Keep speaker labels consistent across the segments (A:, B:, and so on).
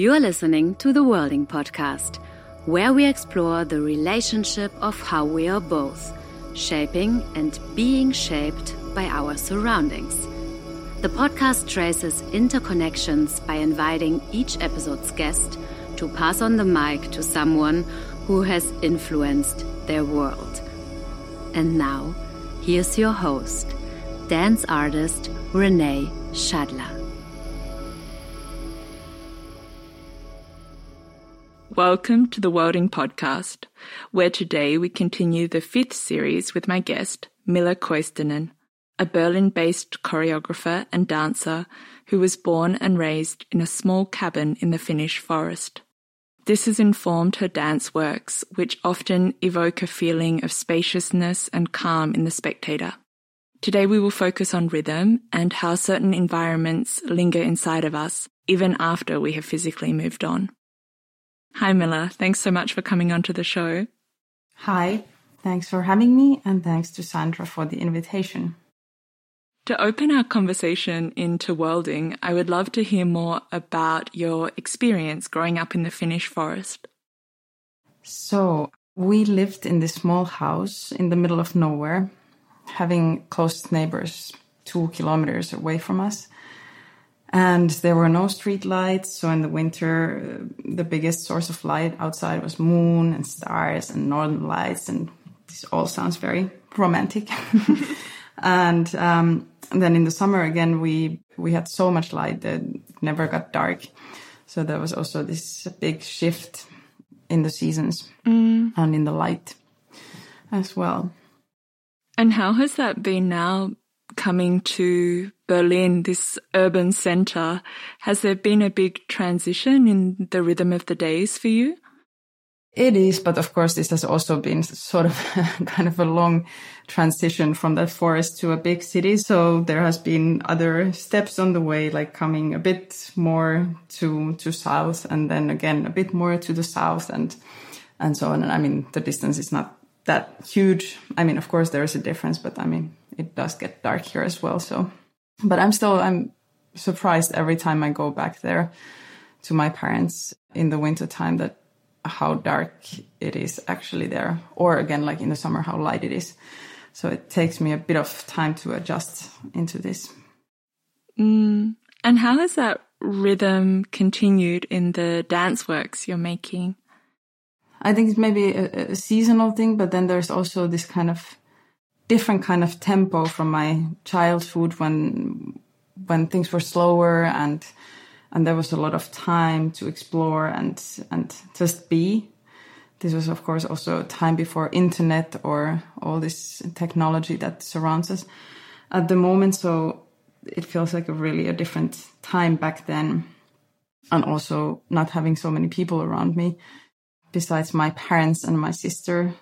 A: You are listening to the Worlding Podcast, where we explore the relationship of how we are both shaping and being shaped by our surroundings. The podcast traces interconnections by inviting each episode's guest to pass on the mic to someone who has influenced their world. And now, here's your host, dance artist Renee Schadler.
B: Welcome to the Worlding Podcast, where today we continue the fifth series with my guest, Milla Koistinen, a Berlin based choreographer and dancer who was born and raised in a small cabin in the Finnish forest. This has informed her dance works, which often evoke a feeling of spaciousness and calm in the spectator. Today we will focus on rhythm and how certain environments linger inside of us, even after we have physically moved on. Hi, Milla. Thanks so much for coming onto the show.
C: Hi. Thanks for having me, and thanks to Sandra for the invitation.
B: To open our conversation into worlding, I would love to hear more about your experience growing up in the Finnish forest.
C: So, we lived in this small house in the middle of nowhere having close neighbors two kilometers away from us. And there were no street lights. So in the winter, the biggest source of light outside was moon and stars and northern lights. And this all sounds very romantic. and, um, and then in the summer again, we, we had so much light that it never got dark. So there was also this big shift in the seasons mm. and in the light as well.
B: And how has that been now coming to Berlin, this urban center? Has there been a big transition in the rhythm of the days for you?
C: It is, but of course, this has also been sort of kind of a long transition from that forest to a big city. So there has been other steps on the way, like coming a bit more to, to south and then again a bit more to the south and, and so on. And I mean, the distance is not that huge. I mean, of course, there is a difference, but I mean, it does get dark here as well. So, but I'm still, I'm surprised every time I go back there to my parents in the winter time that how dark it is actually there. Or again, like in the summer, how light it is. So it takes me a bit of time to adjust into this.
B: Mm. And how has that rhythm continued in the dance works you're making?
C: I think it's maybe a, a, seasonal thing, but then there's also this kind of different kind of tempo from my childhood when when things were slower and and there was a lot of time to explore and and just be. This was of course also time before internet or all this technology that surrounds us at the moment. So it feels like a really a different time back then, and also not having so many people around me besides my parents and my sister.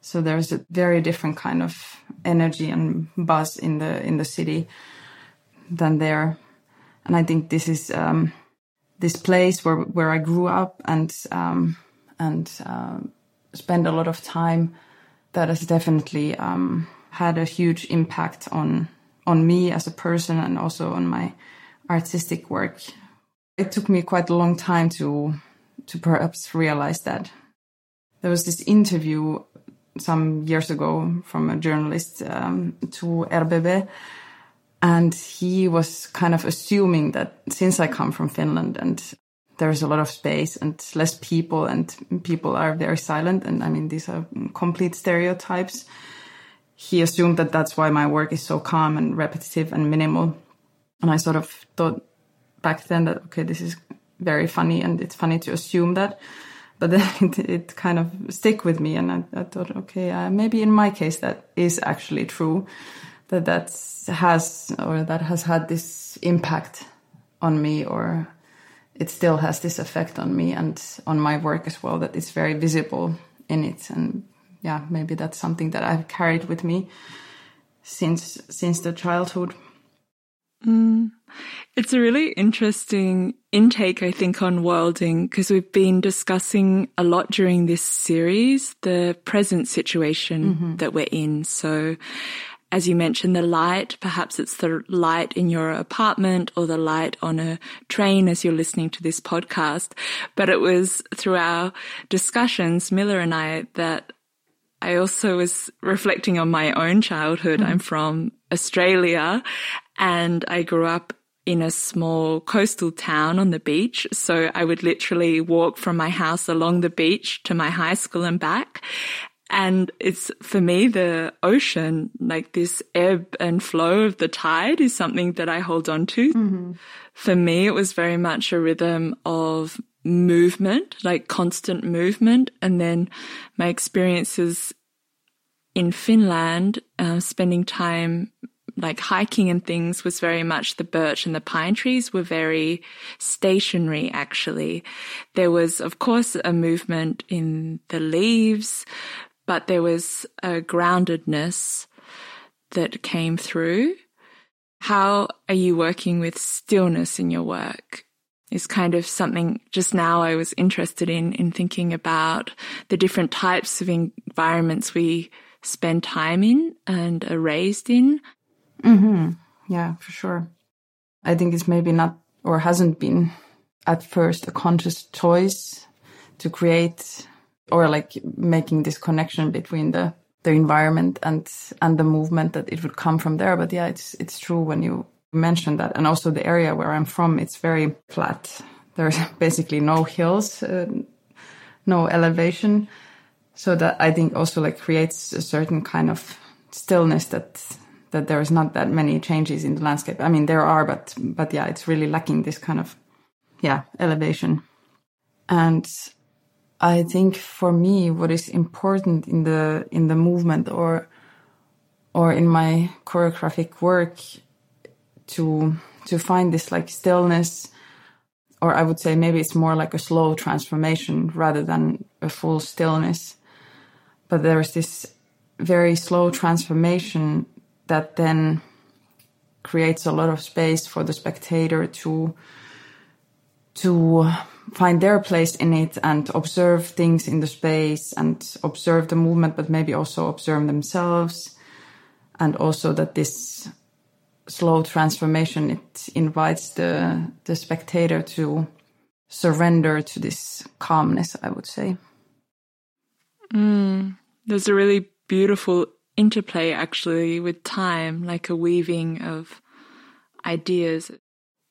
C: So there's a very different kind of energy and buzz in the in the city than there. And I think this is um, this place where where I grew up and um, and uh, spend a lot of time. That has definitely um, had a huge impact on on me as a person and also on my artistic work. It took me quite a long time to to perhaps realize that. There was this interview some years ago from a journalist um, to RBB, and he was kind of assuming that since I come from Finland and there's a lot of space and less people and people are very silent, and I mean, these are complete stereotypes. He assumed that that's why my work is so calm and repetitive and minimal. And I sort of thought back then that, okay, this is very funny and it's funny to assume that but then it, it kind of stick with me and I, I thought okay uh, maybe in my case that is actually true that that has or that has had this impact on me or it still has this effect on me and on my work as well that it's very visible in it. And yeah maybe that's something that I've carried with me since since the childhood
B: mm. It's a really interesting intake, I think, on worlding because we've been discussing a lot during this series the present situation mm-hmm. that we're in. So, as you mentioned, the light. Perhaps it's the light in your apartment or the light on a train as you're listening to this podcast. But it was through our discussions, Milla and I, that I also was reflecting on my own childhood. Mm. I'm from Australia and I grew up in a small coastal town on the beach. So I would literally walk from my house along the beach to my high school and back. And it's for me, the ocean, like this ebb and flow of the tide is something that I hold on to. Mm-hmm. For me, it was very much a rhythm of movement, like constant movement. And then my experiences in Finland, uh, spending time like hiking and things was very much the birch and the pine trees were very stationary actually. There was of course a movement in the leaves, but there was a groundedness that came through. How are you working with stillness in your work? Is kind of something just now I was interested in, in thinking about the different types of environments we spend time in and raised in.
C: Mm-hmm. Yeah, for sure. I think it's maybe not or hasn't been at first a conscious choice to create or like making this connection between the the environment and and the movement that it would come from there but yeah it's it's true when you mention that and also the area where i'm from it's very flat there's basically no hills uh, no elevation so that i think also like creates a certain kind of stillness that that there is not that many changes in the landscape i mean there are but but yeah it's really lacking this kind of yeah elevation and I think for me, what is important in the in the movement or or in my choreographic work to to find this like stillness, or I would say maybe it's more like a slow transformation rather than a full stillness. But there is this very slow transformation that then creates a lot of space for the spectator to to find their place in it and observe things in the space and observe the movement, but maybe also observe themselves. And also that this slow transformation, it invites the, the spectator to surrender to this calmness, I would say.
B: Mm, there's a really beautiful interplay actually with time, like a weaving of ideas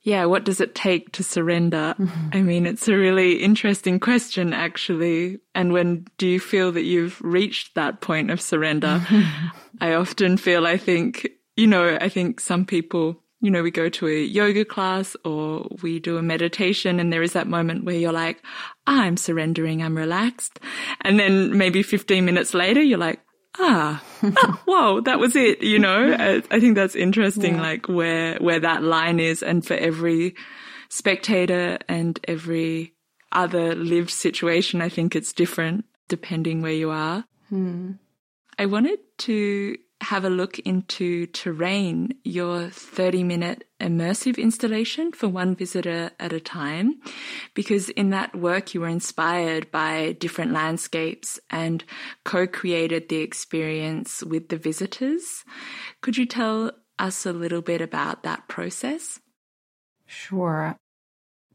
B: yeah, what does it take to surrender? Mm-hmm. I mean, it's a really interesting question, actually. And when do you feel that you've reached that point of surrender? I often feel, I think, you know, I think some people, you know, we go to a yoga class or we do a meditation and there is that moment where you're like, I'm surrendering, I'm relaxed. And then maybe 15 minutes later, you're like, ah, ah, whoa, that was it. You know, I, I think that's interesting, yeah. like where, where that line is. And for every spectator and every other lived situation, I think it's different depending where you are. Hmm. I wanted to have a look into Terrain, your 30 minute immersive installation for one visitor at a time, because in that work you were inspired by different landscapes and co created the experience with the visitors. Could you tell us a little bit about that process?
C: Sure.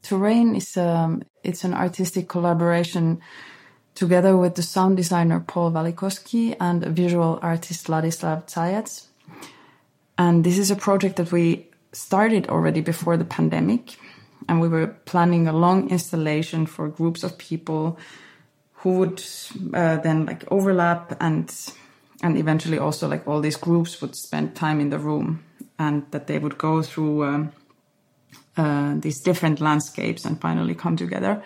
C: Terrain is um, it's an artistic collaboration together with the sound designer Paul Valikoski and visual artist Ladislav Zayats. And this is a project that we started already before the pandemic. And we were planning a long installation for groups of people who would uh, then like overlap and and eventually also like all these groups would spend time in the room and that they would go through um, uh, these different landscapes and finally come together.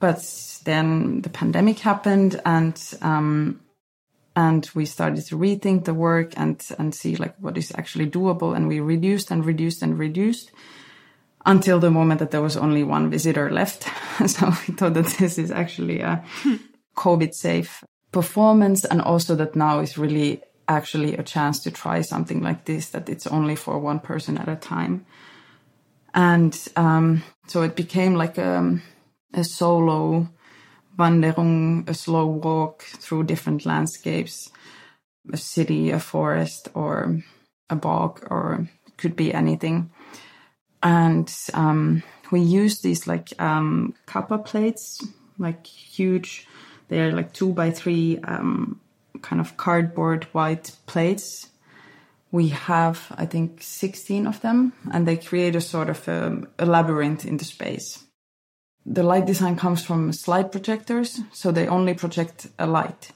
C: But then the pandemic happened and um, and we started to rethink the work and and see like what is actually doable. And we reduced and reduced and reduced until the moment that there was only one visitor left. So we thought that this is actually a covid safe performance. And also that now is really actually a chance to try something like this that it's only for one person at a time. And um, so it became like a, a solo Wanderung, a slow walk through different landscapes a city, a forest, or a bog, or could be anything. And um, we use these like um, kappa plates, like huge. They're like two by three um, kind of cardboard white plates. We have, I think, 16 of them, and they create a sort of a, um, a labyrinth in the space. The light design comes from slide projectors, so they only project a light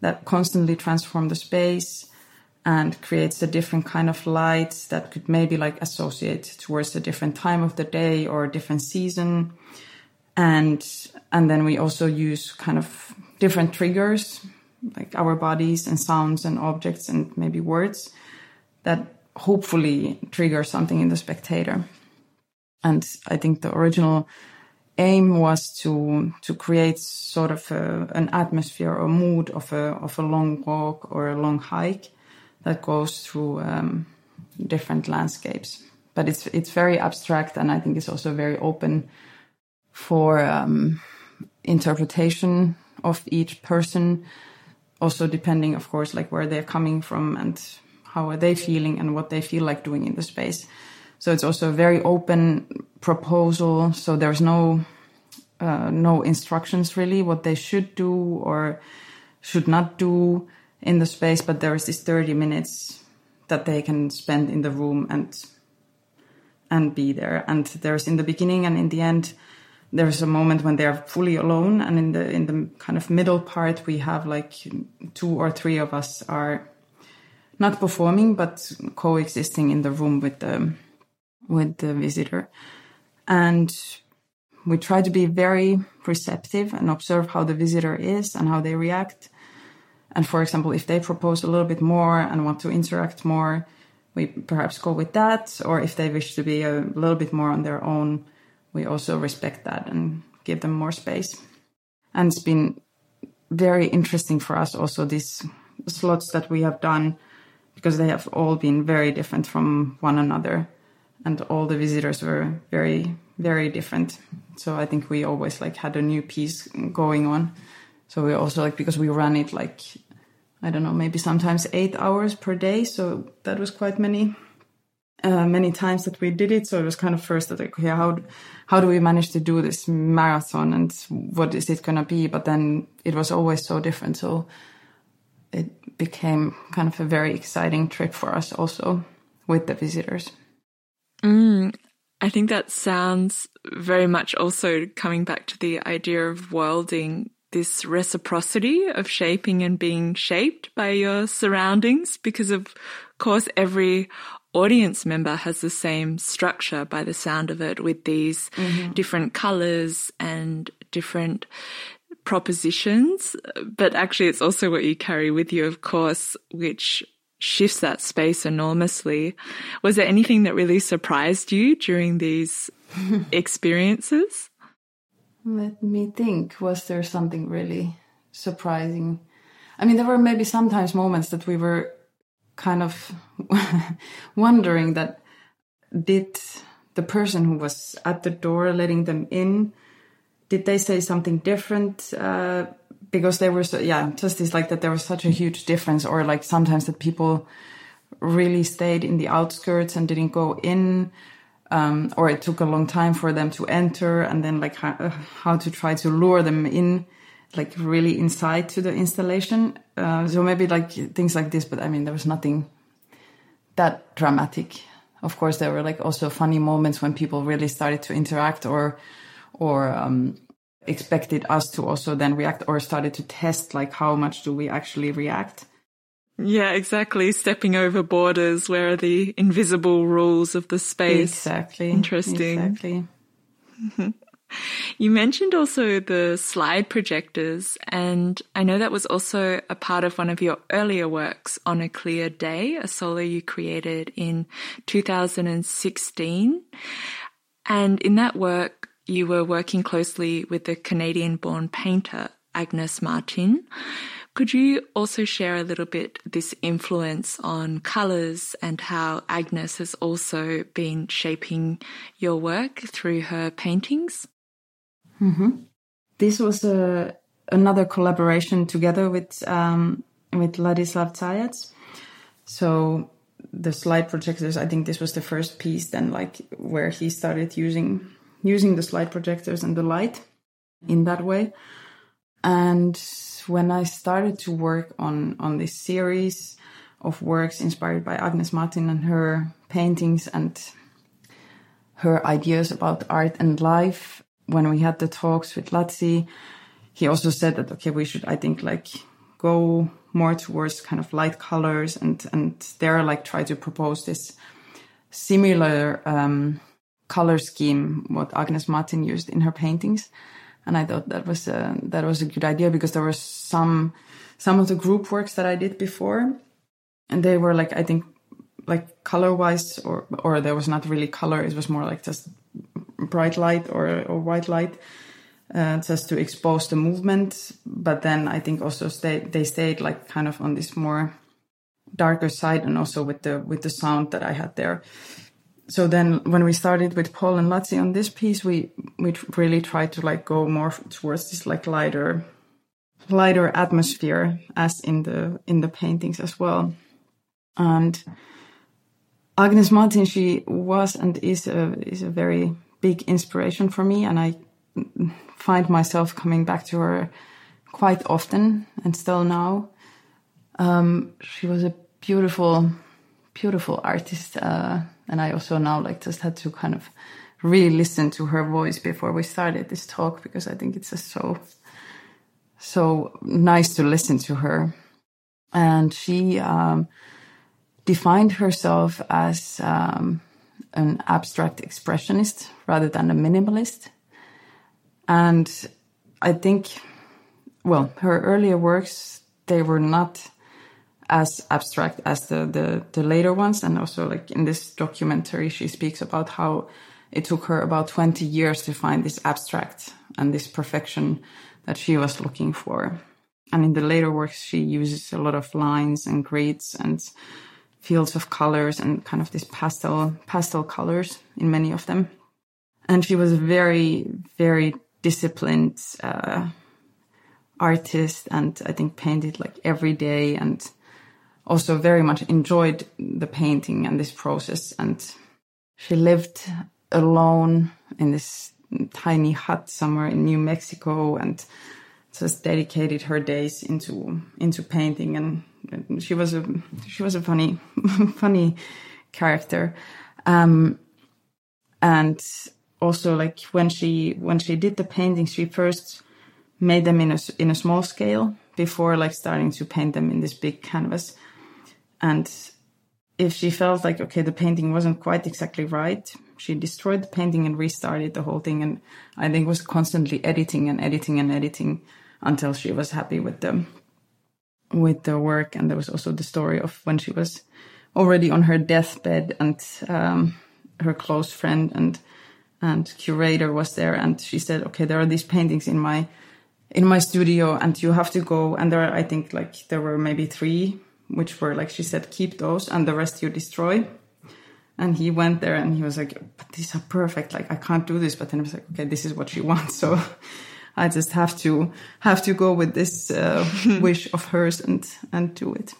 C: that constantly transform the space and creates a different kind of lights that could maybe like associate towards a different time of the day or a different season. And and then we also use kind of different triggers like our bodies and sounds and objects and maybe words that hopefully trigger something in the spectator. And i think the original aim was to to create sort of a, an atmosphere or mood of a of a long walk or a long hike that goes through um, different landscapes. But it's it's very abstract, and I think it's also very open for um, interpretation of each person. Also, depending, of course, like where they're coming from and how are they feeling and what they feel like doing in the space. So it's also a very open proposal. So there's no uh, no instructions really what they should do or should not do in the space, but there is this 30 minutes that they can spend in the room and and be there. And there's in the beginning and in the end, there's a moment when they're fully alone, and in the in the kind of middle part, we have like two or three of us are not performing but coexisting in the room with the with the visitor, and we try to be very receptive and observe how the visitor is and how they react and for example, if they propose a little bit more and want to interact more, we perhaps go with that. Or if they wish to be a little bit more on their own, we also respect that and give them more space. And it's been very interesting for us also these slots that we have done because they have all been very different from one another and all the visitors were very very different so i think we always like had a new piece going on so we also like because we ran it like I don't know, maybe sometimes eight hours per day. So that was quite many, uh, many times that we did it. So it was kind of first that like, okay, how, how do we manage to do this marathon and what is it to be? But then it was always so different. So it became kind of a very exciting trip for us also with the visitors.
B: Mm, I think that sounds very much also coming back to the idea of worlding this reciprocity of shaping and being shaped by your surroundings because of course every audience member has the same structure by the sound of it with these mm-hmm. different colors and different propositions but actually it's also what you carry with you of course which shifts that space enormously was there anything that really surprised you during these experiences
C: let me think. Was there something really surprising? I mean, there were maybe sometimes moments that we were kind of wondering that did the person who was at the door letting them in, did they say something different? Uh, because there was, yeah, just this like that there was such a huge difference, or like sometimes that people really stayed in the outskirts and didn't go in um, or it took a long time for them to enter and then like how, uh, how to try to lure them in like really inside to the installation. Uh, so maybe like things like this but i mean there was nothing that dramatic. Of course there were like also funny moments when people really started to interact or or um, expected us to also then react or started to test like how much do we actually react
B: yeah, exactly. Stepping over borders. Where are the invisible rules of the space?
C: Exactly.
B: Interesting.
C: Exactly.
B: You mentioned also the slide projectors, and I know that was also a part of one of your earlier works on a clear day, a solo you created in 2016. And in that work, you were working closely with the Canadian born painter, Agnes Martin. Could you also share a little bit this influence on colours and how Agnes has also been shaping your work through her paintings?
C: Mm-hmm. This was a, another collaboration together with um, with Ladislav Zayats. So the slide projectors, I think this was the first piece then like where he started using using the slide projectors and the light in that way. And when I started to work on on this series of works inspired by Agnes Martin and her paintings and her ideas about art and life, when we had the talks with Latsi, he also said that okay, we should I think like go more towards kind of light colors and and there like try to propose this similar um, color scheme what Agnes Martin used in her paintings, and I thought that was a, that was a good idea because there were some some of the group works that I did before, and they were like I think like color wise or or there was not really color it was more like just bright light or or white light uh, just to expose the movement. But then I think also stay, they stayed like kind of on this more darker side and also with the with the sound that I had there. So then when we started with Paul and Latsi on this piece, we we really tried to like go more towards this like lighter lighter atmosphere as in the in the paintings as well. And Agnes Martin, she was and is a is a very big inspiration for me, and I find myself coming back to her quite often and still now. Um, she was a beautiful, beautiful artist. Uh, and I also now like just had to kind of really listen to her voice before we started this talk because I think it's just so, so nice to listen to her. And she, um, defined herself as, um, an abstract expressionist rather than a minimalist. And I think, well, her earlier works, they were not as abstract as the, the, the later ones. And also like in this documentary, she speaks about how it took her about 20 years to find this abstract and this perfection that she was looking for. And in the later works, she uses a lot of lines and grids and fields of colors and kind of these pastel, pastel colors in many of them. And she was a very, very disciplined uh, artist and I think painted like every day and also very much enjoyed the painting and this process. And she lived alone in this tiny hut somewhere in New Mexico and just dedicated her days into into painting. And, she was a she was a funny funny character. Um, and also like when she when she did the paintings she first made them in a in a small scale before like starting to paint them in this big canvas and if she felt like okay the painting wasn't quite exactly right she destroyed the painting and restarted the whole thing. And i think was constantly editing and editing and editing until she was happy with the with the work. And there was also the story of when she was already on her deathbed and um, her close friend and and curator was there. And she said okay there are these paintings in my in my studio and you have to go. And there are, i think like there were maybe three which were like she said keep those and the rest you destroy and he went there and he was like but these are perfect like i can't do this but then i was like okay this is what she wants so i just have to have to go with this uh, wish of hers and and do it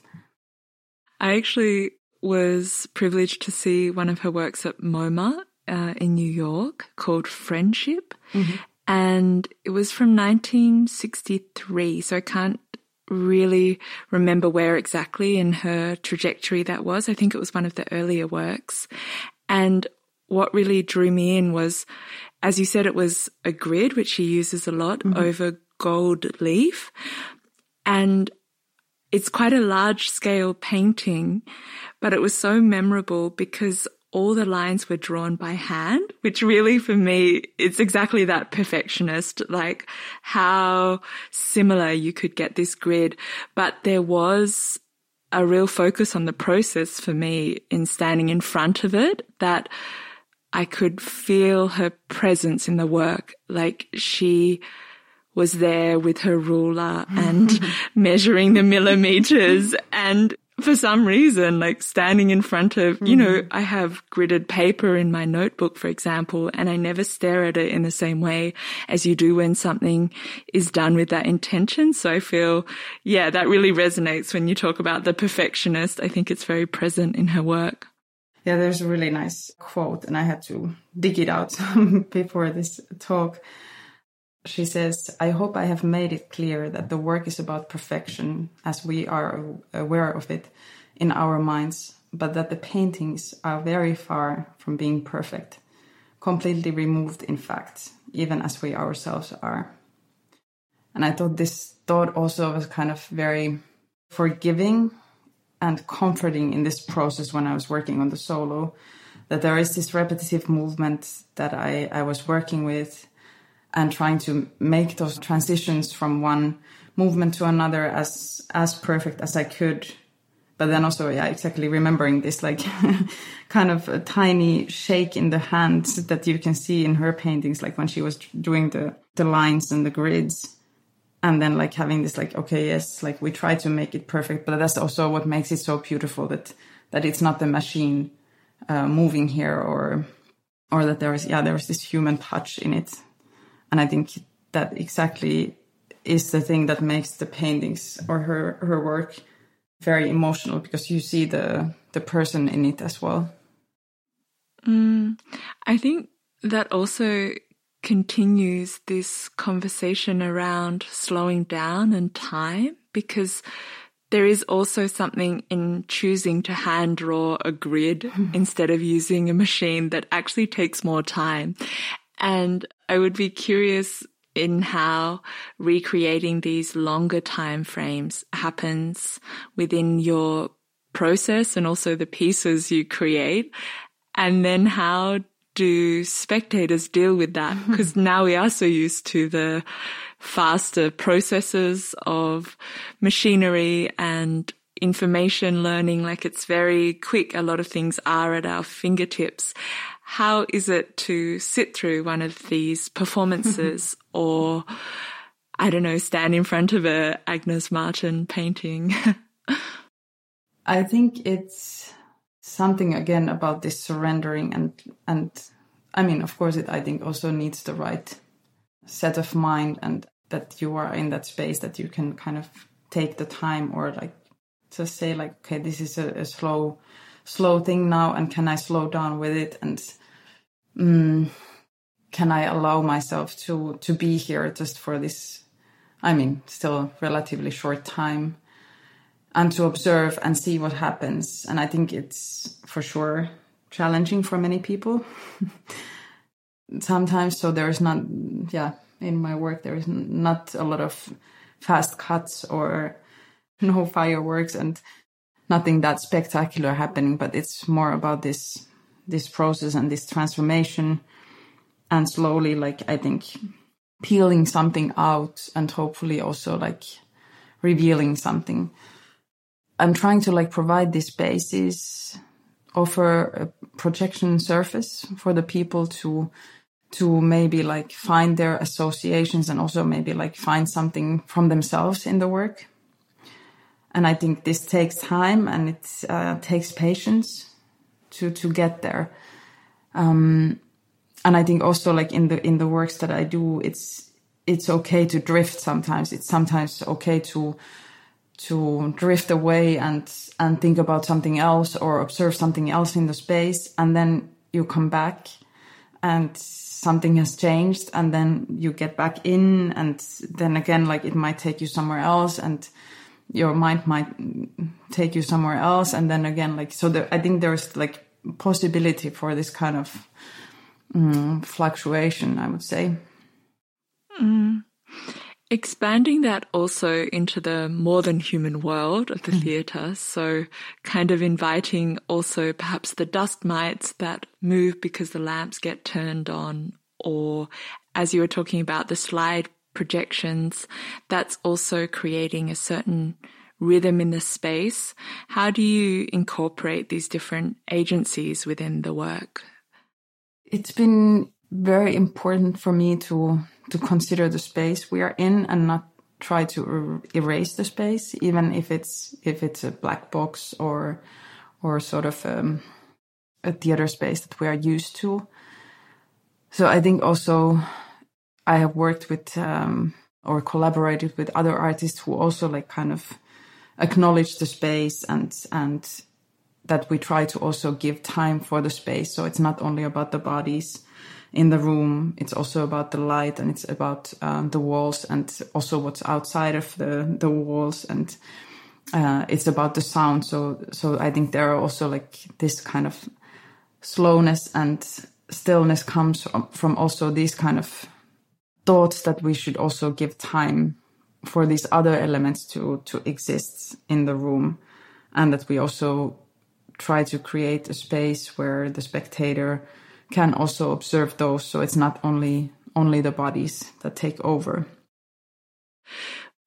B: i actually was privileged to see one of her works at MoMA uh, in New York called Friendship. Mm-hmm. And it was from 1963. So I can't really remember where exactly in her trajectory that was. I think it was one of the earlier works. And what really drew me in was, as you said, it was a grid, which she uses a lot mm-hmm. over gold leaf. And it's quite a large scale painting, but it was so memorable because all the lines were drawn by hand, which really for me, it's exactly that perfectionist, like how similar you could get this grid. But there was a real focus on the process for me in standing in front of it that I could feel her presence in the work. Like she was there with her ruler and measuring the millimeters and for some reason, like standing in front of, mm-hmm. you know, mm-hmm. I have gridded paper in my notebook, for example, and I never stare at it in the same way as you do when something is done with that intention. So I feel, yeah, that really resonates when you talk about the perfectionist. I think it's very present in her work.
C: Yeah, there's a really nice quote, and I had to dig it out before this talk. She says, I hope I have made it clear that the work is about perfection as we are aware of it in our minds, but that the paintings are very far from being perfect, completely removed, in fact, even as we ourselves are. And I thought this thought also was kind of very forgiving and comforting in this process when I was working on the solo, that there is this repetitive movement that I, I was working with and trying to make those transitions from one movement to another as as perfect as I could. But then also, yeah, exactly remembering this like kind of a tiny shake in the hand that you can see in her paintings, like when she was doing the the lines and the grids, and then like having this like, okay, yes, like we try to make it perfect, but that's also what makes it so beautiful that that it's not the machine uh, moving here or or that there is yeah there is this human touch in it and I think that exactly is the thing that makes the paintings or her her work very emotional because you see the the person in it as well.
B: Mm, I think that also continues this conversation around slowing down and time because there is also something in choosing to hand draw a grid instead of using a machine that actually takes more time. And I would be curious in how recreating these longer time frames happens within your process and also the pieces you create. And then how do spectators deal with that? Because now we are so used to the faster processes of machinery and information learning. Like it's very quick. A lot of things are at our fingertips how is it to sit through one of these performances or I don't know, stand in front of a Agnes Martin painting?
C: I think it's something again about this surrendering and and I mean of course it I think also needs the right set of mind and that you are in that space that you can kind of take the time or like just say like okay this is a, a slow slow thing now and can I slow down with it? And mm, can I allow myself to to be here just for this I mean still relatively short time and to observe and see what happens? And I think it's for sure challenging for many people. Sometimes so there's not yeah in my work there is not a lot of fast cuts or no fireworks. And nothing that spectacular happening, but it's more about this this process and this transformation and slowly like I think peeling something out and hopefully also like revealing something. I'm trying to like provide this basis, offer a projection surface for the people to to maybe like find their associations and also maybe like find something from themselves in the work and I think this takes time and it uh, takes patience to to get there. Um, and I think also like in the in the works that I do, it's it's okay to drift sometimes. It's sometimes okay to to drift away and and think about something else or observe something else in the space, and then you come back and something has changed, and then you get back in, and then again like it might take you somewhere else and your mind might take you somewhere else and then again like so there, i think there's like possibility for this kind of mm, fluctuation i would say
B: mm. expanding that also into the more than human world of the mm. theatre so kind of inviting also perhaps the dust mites that move because the lamps get turned on or as you were talking about the slide projections, that's also creating a certain rhythm in the space. How do you incorporate these different agencies within the work?
C: It's been very important for me to to consider the space we are in and not try to er erase the space, even if it's if it's a black box or or sort of um, a theater space that we are used to. So I think also I have worked with um, or collaborated with other artists who also like kind of acknowledge the space and and that we try to also give time for the space. So it's not only about the bodies in the room. It's also about the light and it's about um, the walls and also what's outside of the, the walls. And uh, it's about the sound. So, so I think there are also like this kind of slowness and stillness comes from, from also these kind of thoughts that we should also give time for these other elements to, to exist in the room. And that we also try to create a space where the spectator can also observe those. So it's not only only the bodies that take over.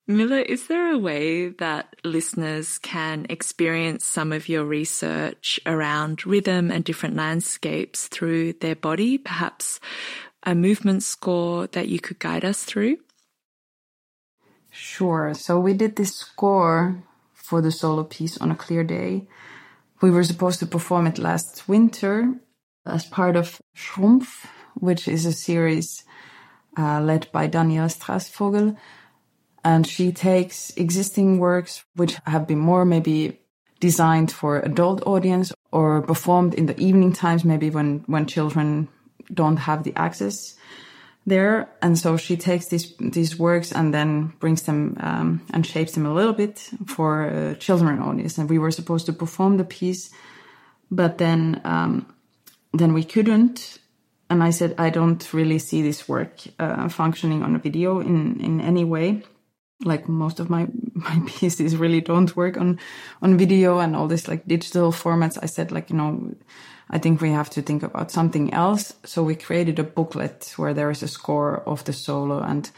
B: Milla, is there a way that listeners can experience some of your research around rhythm and different landscapes through their body? Perhaps a movement score that you could guide us through?
C: Sure. So we did this score for the solo piece on a clear day. We were supposed to perform it last winter as part of Schrumpf, which is a series uh, led by Daniela Strassvogel. And she takes existing works which have been more maybe designed for adult audience or performed in the evening times, maybe when, when children don't have the access there. And so she takes these, these works and then brings them, um, and shapes them a little bit for a children audience. And we were supposed to perform the piece, but then, um, then we couldn't. And I said, I don't really see this work uh, functioning on a video in, in any way. Like most of my, my pieces really don't work on, on video and all this like digital formats. I said like, you know, I think we have to think about something else. So we created a booklet where there is a score of the solo and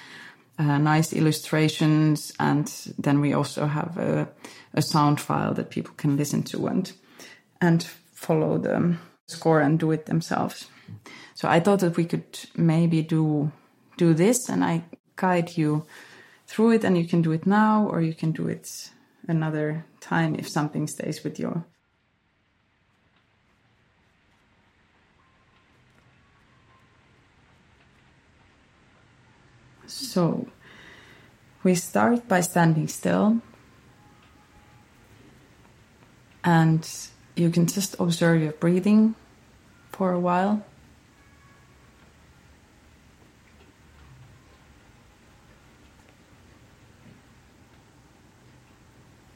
C: uh, nice illustrations. And then we also have a, a sound file that people can listen to and, and follow the, score and do it themselves. So I thought that we could maybe do do this and I guide you through it and you can do it now or you can do it another time if something stays with you. So we start by standing still and you can just observe your breathing for a while.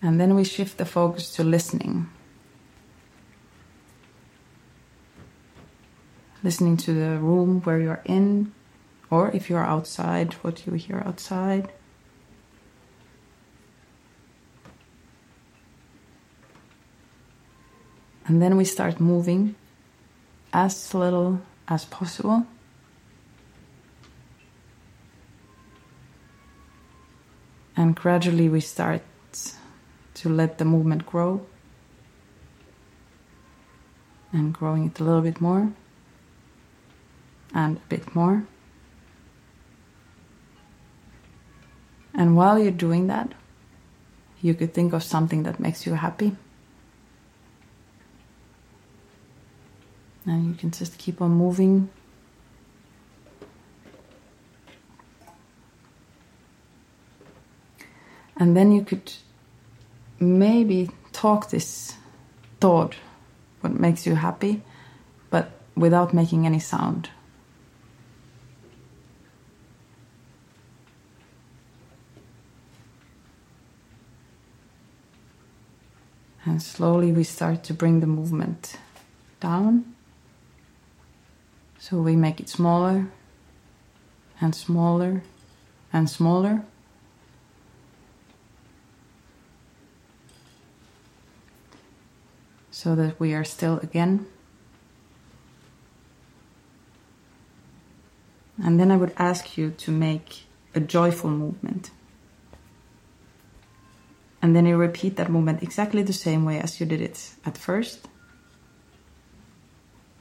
C: And then we shift the focus to listening. Listening to the room where you're in, or if you're outside, what you hear outside. And then we start moving as little as possible. And gradually we start to let the movement grow. And growing it a little bit more. And a bit more. And while you're doing that, you could think of something that makes you happy. And you can just keep on moving. And then you could maybe talk this thought, what makes you happy, but without making any sound. And slowly we start to bring the movement down. So we make it smaller and smaller and smaller. So that we are still again. And then I would ask you to make a joyful movement. And then you repeat that movement exactly the same way as you did it at first.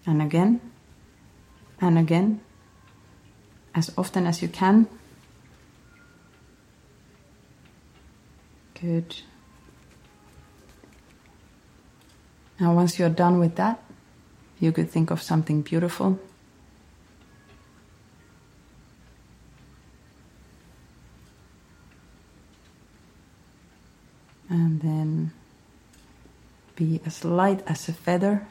C: And again and again as often as you can. Good. Now, once you're done with that, you could think of something beautiful. And then be as light as a feather.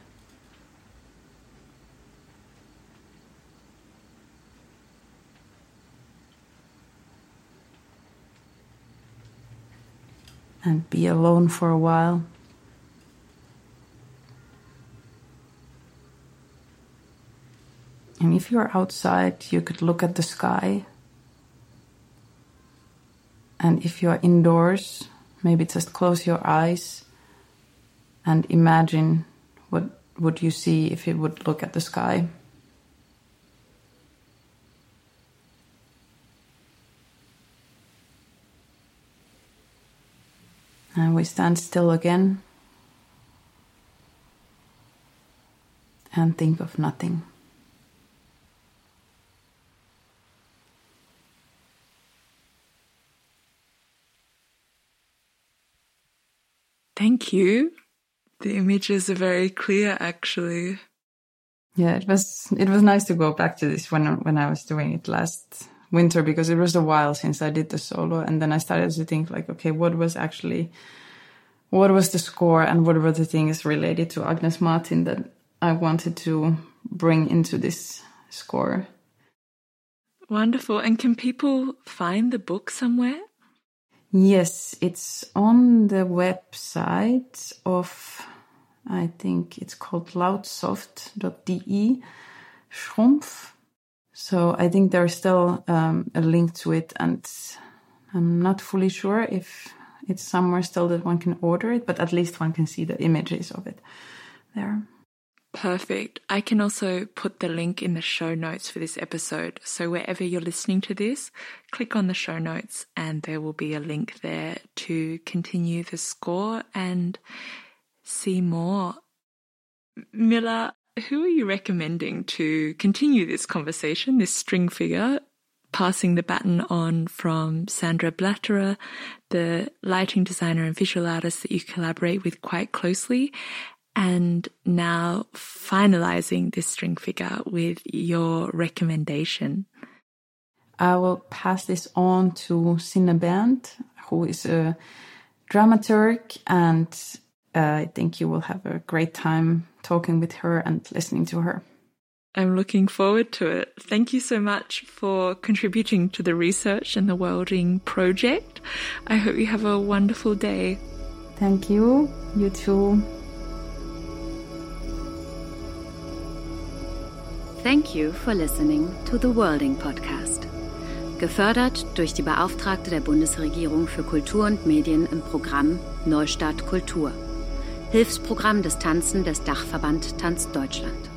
C: And be alone for a while. And if you're outside, you could look at the sky. And if you're indoors, maybe just close your eyes and imagine what would you see if you would look at the sky. And we stand still again and think of nothing.
B: Thank you. The images are very clear, actually.
C: Yeah, it was it was nice to go back to this when when I was doing it last winter because it was a while since I did the solo, and then I started to think like, okay, what was actually what was the score and what were the things related to Agnes Martin that I wanted to bring into this score.
B: Wonderful. And can people find the book somewhere?
C: Yes, it's on the website of, I think it's called loudsoft.de, Schrumpf. So I think there's still um, a link to it, and I'm not fully sure if it's somewhere still that one can order it, but at least one can see the images of it there.
B: Perfect. I can also put the link in the show notes for this episode. So wherever you're listening to this, click on the show notes and there will be a link there to continue the score and see more. Milla, who are you recommending to continue this conversation, this string figure, passing the baton on from Sandra Blatterer, the lighting designer and visual artist that you collaborate with quite closely, and now finalizing this string figure with your recommendation.
C: I will pass this on to Sinne Berndt, who is a dramaturg, and uh, I think you will have a great time talking with her and listening to her.
B: I'm looking forward to it. Thank you so much for contributing to the research and the Worlding project. I hope you have a wonderful day.
C: Thank you. You too.
A: Thank you for listening to the Worlding Podcast. Gefördert durch die Beauftragte der Bundesregierung für Kultur und Medien im Programm Neustart Kultur. Hilfsprogramm des Tanzen des Dachverband Tanz Deutschland.